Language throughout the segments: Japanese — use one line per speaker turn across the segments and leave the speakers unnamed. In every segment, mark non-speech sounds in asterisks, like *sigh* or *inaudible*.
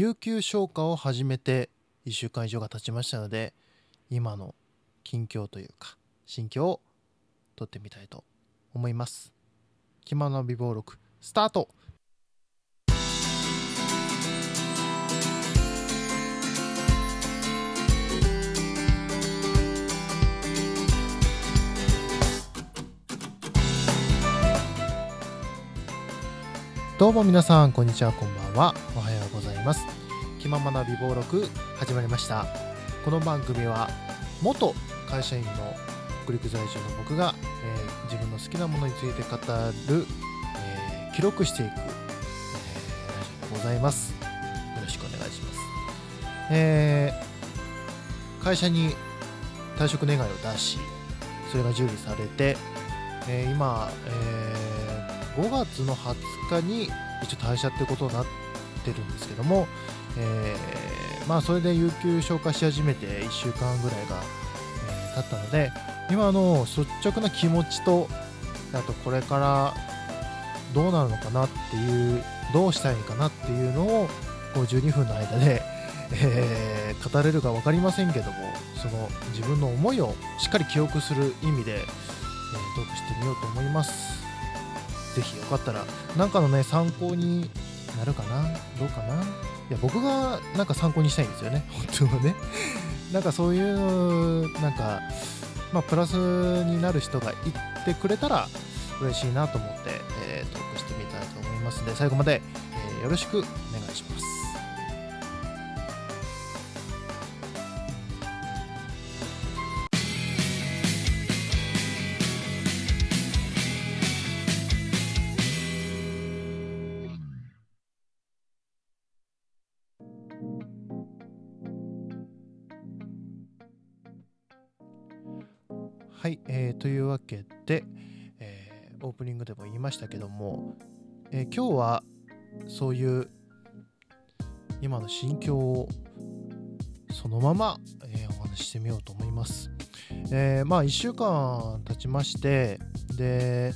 有給消化を始めて1週間以上が経ちましたので今の近況というか心境を撮ってみたいと思います。気まの美貌録スタート。どうも皆さんこんにちはこんばんは。おはようます。気ままな美貌録始まりました。この番組は元会社員の北陸在住の僕が、えー自分の好きなものについて語る、えー記録していく、えーラジオでございます。よろしくお願いします、えー会社に退職願いを出しそれが受理されて、えー今、えー5月の20日に一応退社ってことになっててるんですけども、えーまあそれで有給消化し始めて1週間ぐらいが、えー経ったので今の率直な気持ちとあとこれからどうなるのかなっていうどうしたいいかなっていうのをこう12分の間で、えー語れるか分かりませんけどもその自分の思いをしっかり記憶する意味で、えートークしてみようと思います。ぜひよかったらなんかのね参考になるかな？どうかな？いや僕がなんか参考にしたいんですよね。*laughs* 本当はね。*laughs* なんかそういうなんかまあプラスになる人がいってくれたら嬉しいなと思って、えートークしてみたいと思います。ので最後まで、えーよろしくお願いします。はい、えーというわけで、えーオープニングでも言いましたけども、えー今日はそういう今の心境をそのまま、えーお話ししてみようと思います。えーまあ1週間経ちましてで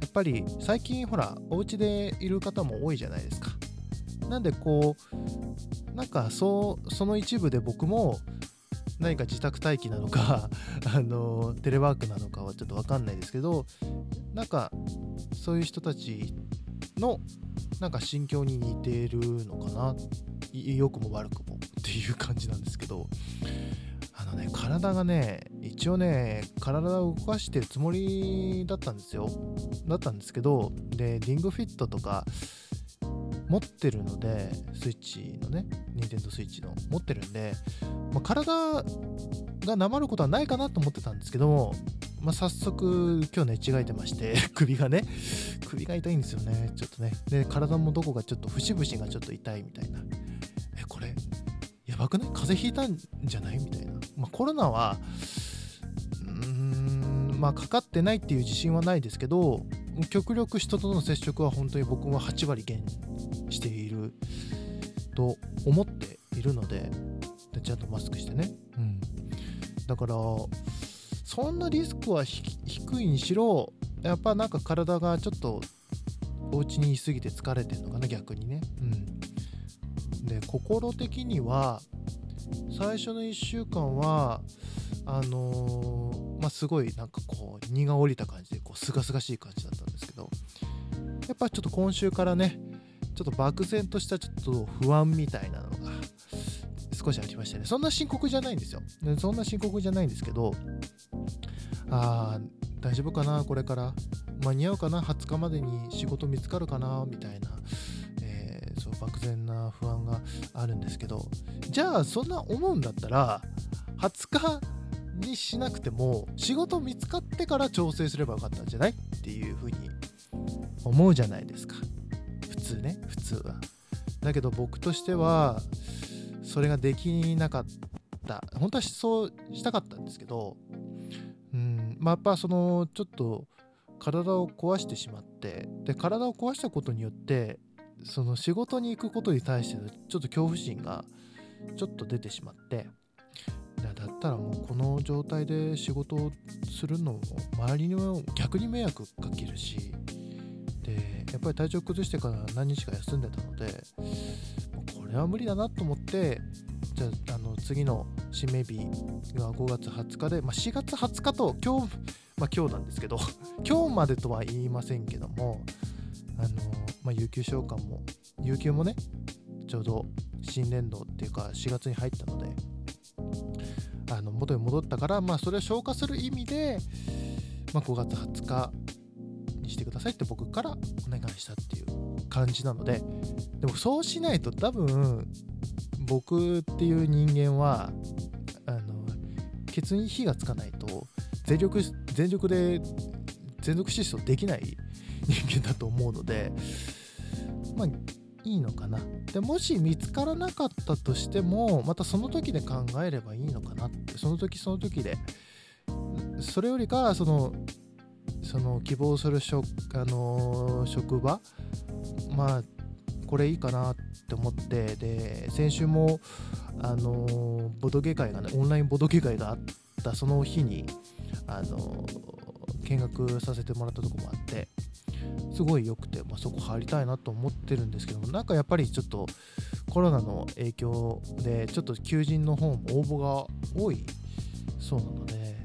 やっぱり最近ほらお家でいる方も多いじゃないですか。なんでこうなんかそうその一部で僕も何か自宅待機なのか *laughs* あのテレワークなのかはちょっと分かんないですけどなんかそういう人たちのなんか心境に似ているのかな良くも悪くもっていう感じなんですけどあのね体がね一応ね体を動かしてるつもりだったんですよ。だったんですけどでリングフィットとか持ってるのでスイッチのね任天堂スイッチの持ってるんで、まあ、体がなまることはないかなと思ってたんですけども、まあ、早速今日寝違えてまして *laughs* 首がね首が痛いんですよね。ちょっとね。で体もどこかちょっと節々がちょっと痛いみたいな。えこれやばくない？風邪ひいたんじゃない？みたいな、まあ、コロナはうーんまあかかってないっていう自信はないですけど極力人との接触は本当に僕は8割減していると思っているのででちゃんとマスクしてね、うん、だからそんなリスクはひ低いにしろやっぱなんか体がちょっとお家にいすぎて疲れてるのかな逆にね、うん、で心的には最初の1週間はあのーまあすごいなんかこう荷が下りた感じでこうすがすがしい感じだったんですけどやっぱちょっと今週からねちょっと漠然としたちょっと不安みたいなのが少しありましたね。そんな深刻じゃないんですよ。そんな深刻じゃないんですけどあー大丈夫かなこれから。間に合うかな20日までに仕事見つかるかなみたいな、えーそう漠然な不安があるんですけど。じゃあそんな思うんだったら20日にしなくても仕事見つかってから調整すればよかったんじゃないっていうふうに思うじゃないですか。普通ね。普通は。だけど僕としてはそれができなかった。本当はそうしたかったんですけどうんまあやっぱそのちょっと体を壊してしまってで体を壊したことによってその仕事に行くことに対してのちょっと恐怖心がちょっと出てしまってったらもうこの状態で仕事をするのも周りにも逆に迷惑かけるしでやっぱり体調崩してから何日か休んでたのでこれは無理だなと思ってじゃああの次の締め日が5月20日で、まあ、4月20日と今日、まあ、今日なんですけど *laughs* 今日までとは言いませんけどもあの、まあ、有給消化も有給もねちょうど新年度っていうか4月に入ったのであの元に戻ったから、まあ、それを消化する意味で、まあ、5月20日にしてくださいって僕からお願いしたっていう感じなのででもそうしないと多分僕っていう人間はあのケツに火がつかないと全力全力で全力疾走できない人間だと思うのでまあいいのかな？でもし見つからなかったとしてもまたその時で考えればいいのかなって。その時その時で。それよりかそのその希望する職,、あの職場まあこれいいかなって思ってで先週もあのボドゲ会がねオンラインボドゲ会があったその日にあの見学させてもらったとこもあって。すごい良くて、まあ、そこ入りたいなと思ってるんですけどもなんかやっぱりちょっとコロナの影響でちょっと求人の方も応募が多いそうなので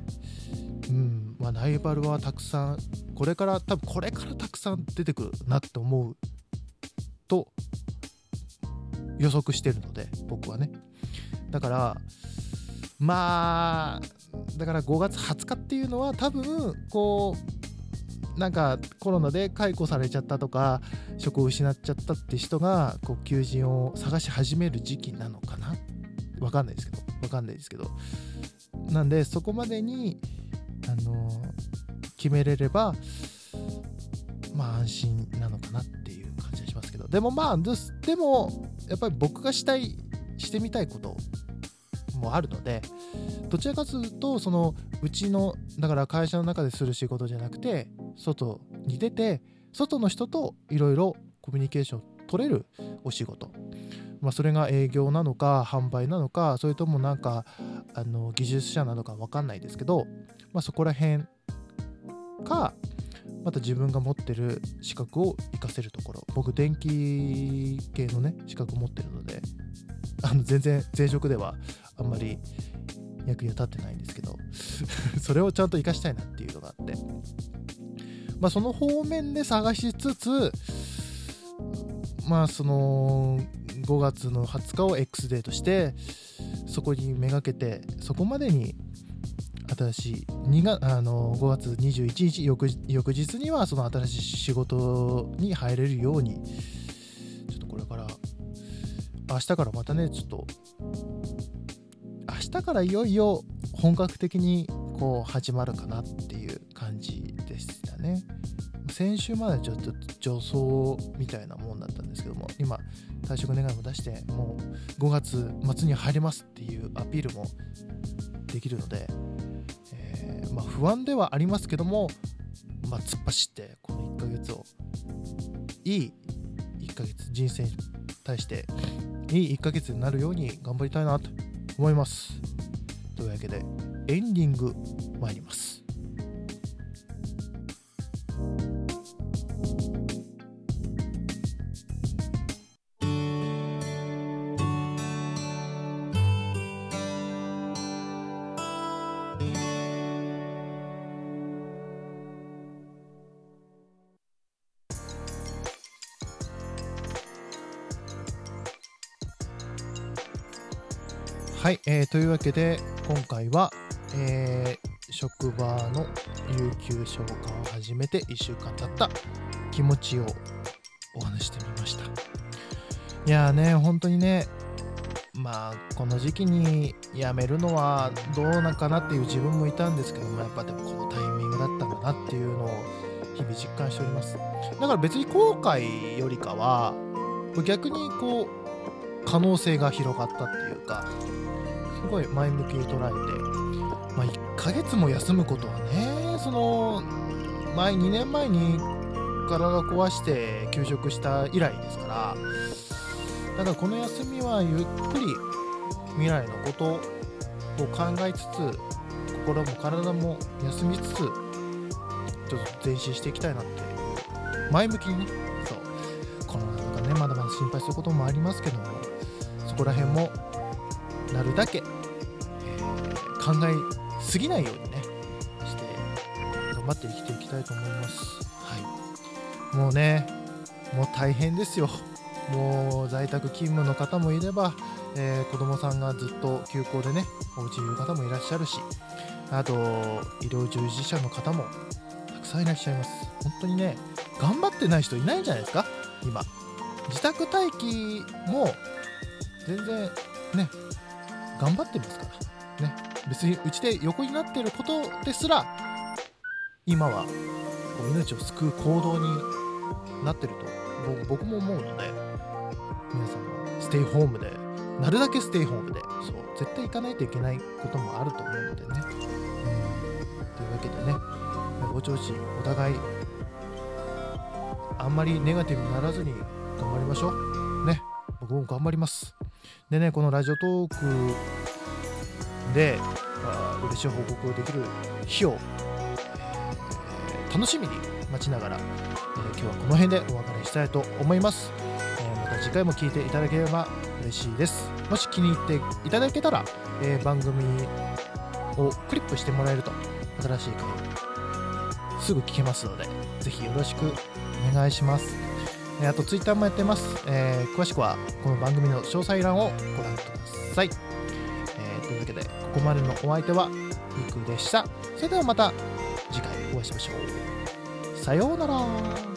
うんまあライバルはたくさんこれから多分これからたくさん出てくるなって思うと予測してるので僕はね。だからまあだから5月20日っていうのは多分こうなんかコロナで解雇されちゃったとか職を失っちゃったって人がこう求人を探し始める時期なのかな？わかんないですけど。わかんないですけど。なんでそこまでにあの決めれればまあ安心なのかなっていう感じがしますけど。でもまあでもやっぱり僕がしたいしてみたいこともあるのでどちらかというとそのうちのだから会社の中でする仕事じゃなくて外に出て外の人といろいろコミュニケーション取れるお仕事、まあ、それが営業なのか販売なのかそれともなんかあの技術者なのか分かんないですけど、まあ、そこら辺かまた自分が持ってる資格を活かせるところ。僕電気系のね資格持ってるのであの全然前職ではあんまり役に立ってないんですけど *laughs* それをちゃんと活かしたいなっていうのがあって。まあその方面で探しつつまあその5月の20日を X デーとしてそこにめがけてそこまでに新しい2があの5月21日翌翌日にはその新しい仕事に入れるように。ちょっとこれから明日からまたねちょっと日からいよいよ本格的にこう始まるかなっていう感じでしたね。先週までちょっと助走みたいなもんだったんですけども今退職願いも出してもう5月末に入りますっていうアピールもできるので、えー、まあ、不安ではありますけども、まあ、突っ走ってこの1ヶ月をいい1ヶ月人生に対していい1ヶ月になるように頑張りたいなと。思います。というわけでエンディング参ります。はい、えー、というわけで今回は、えー、職場の有給消化を始めて1週間経った気持ちをお話してみました。いやーね本当にねまあこの時期に辞めるのはどうなんかなっていう自分もいたんですけどもやっぱでもこのタイミングだったんだなっていうのを日々実感しております。だから別に後悔よりかは逆にこう可能性が広がったっていうかすごい前向きに捉えて、まあ、1ヶ月も休むことはねその前2年前に体壊して休職した以来ですからただこの休みはゆっくり未来のことを考えつつ心も体も休みつつちょっと前進していきたいなっていう前向きにねそうコロナとかねまだまだ心配することもありますけどもそこら辺もなるだけ、えー、考えすぎないようにねして頑張って生きていきたいと思います。はい。もうねもう大変ですよ。もう在宅勤務の方もいれば、えー、子供さんがずっと休校でねお家にいる方もいらっしゃるしあと医療従事者の方もたくさんいらっしゃいます。本当にね頑張ってない人いないんじゃないですか？今。自宅待機も全然ね頑張ってますから。ね。別にうちで横になってることですら今はこう命を救う行動になってると僕も思うので皆さんもステイホームでなるだけステイホームでそう絶対行かないといけないこともあると思うのでね、というわけでねご調子お互いあんまりネガティブにならずに頑張りましょう。ね。僕も頑張ります。でねこのラジオトークで、まあ、嬉しい報告をできる日を、えー、楽しみに待ちながら、えー、今日はこの辺でお別れしたいと思います、えー、また次回も聴いていただければ嬉しいです。もし気に入っていただけたら、え番組をクリップしてもらえると新しい回すぐ聞けますのでぜひよろしくお願いします。あとツイッターもやってます、えー、詳しくはこの番組の詳細欄をご覧ください、えー、というわけでここまでのお相手はゆくでした。それではまた次回お会いしましょう。さようなら。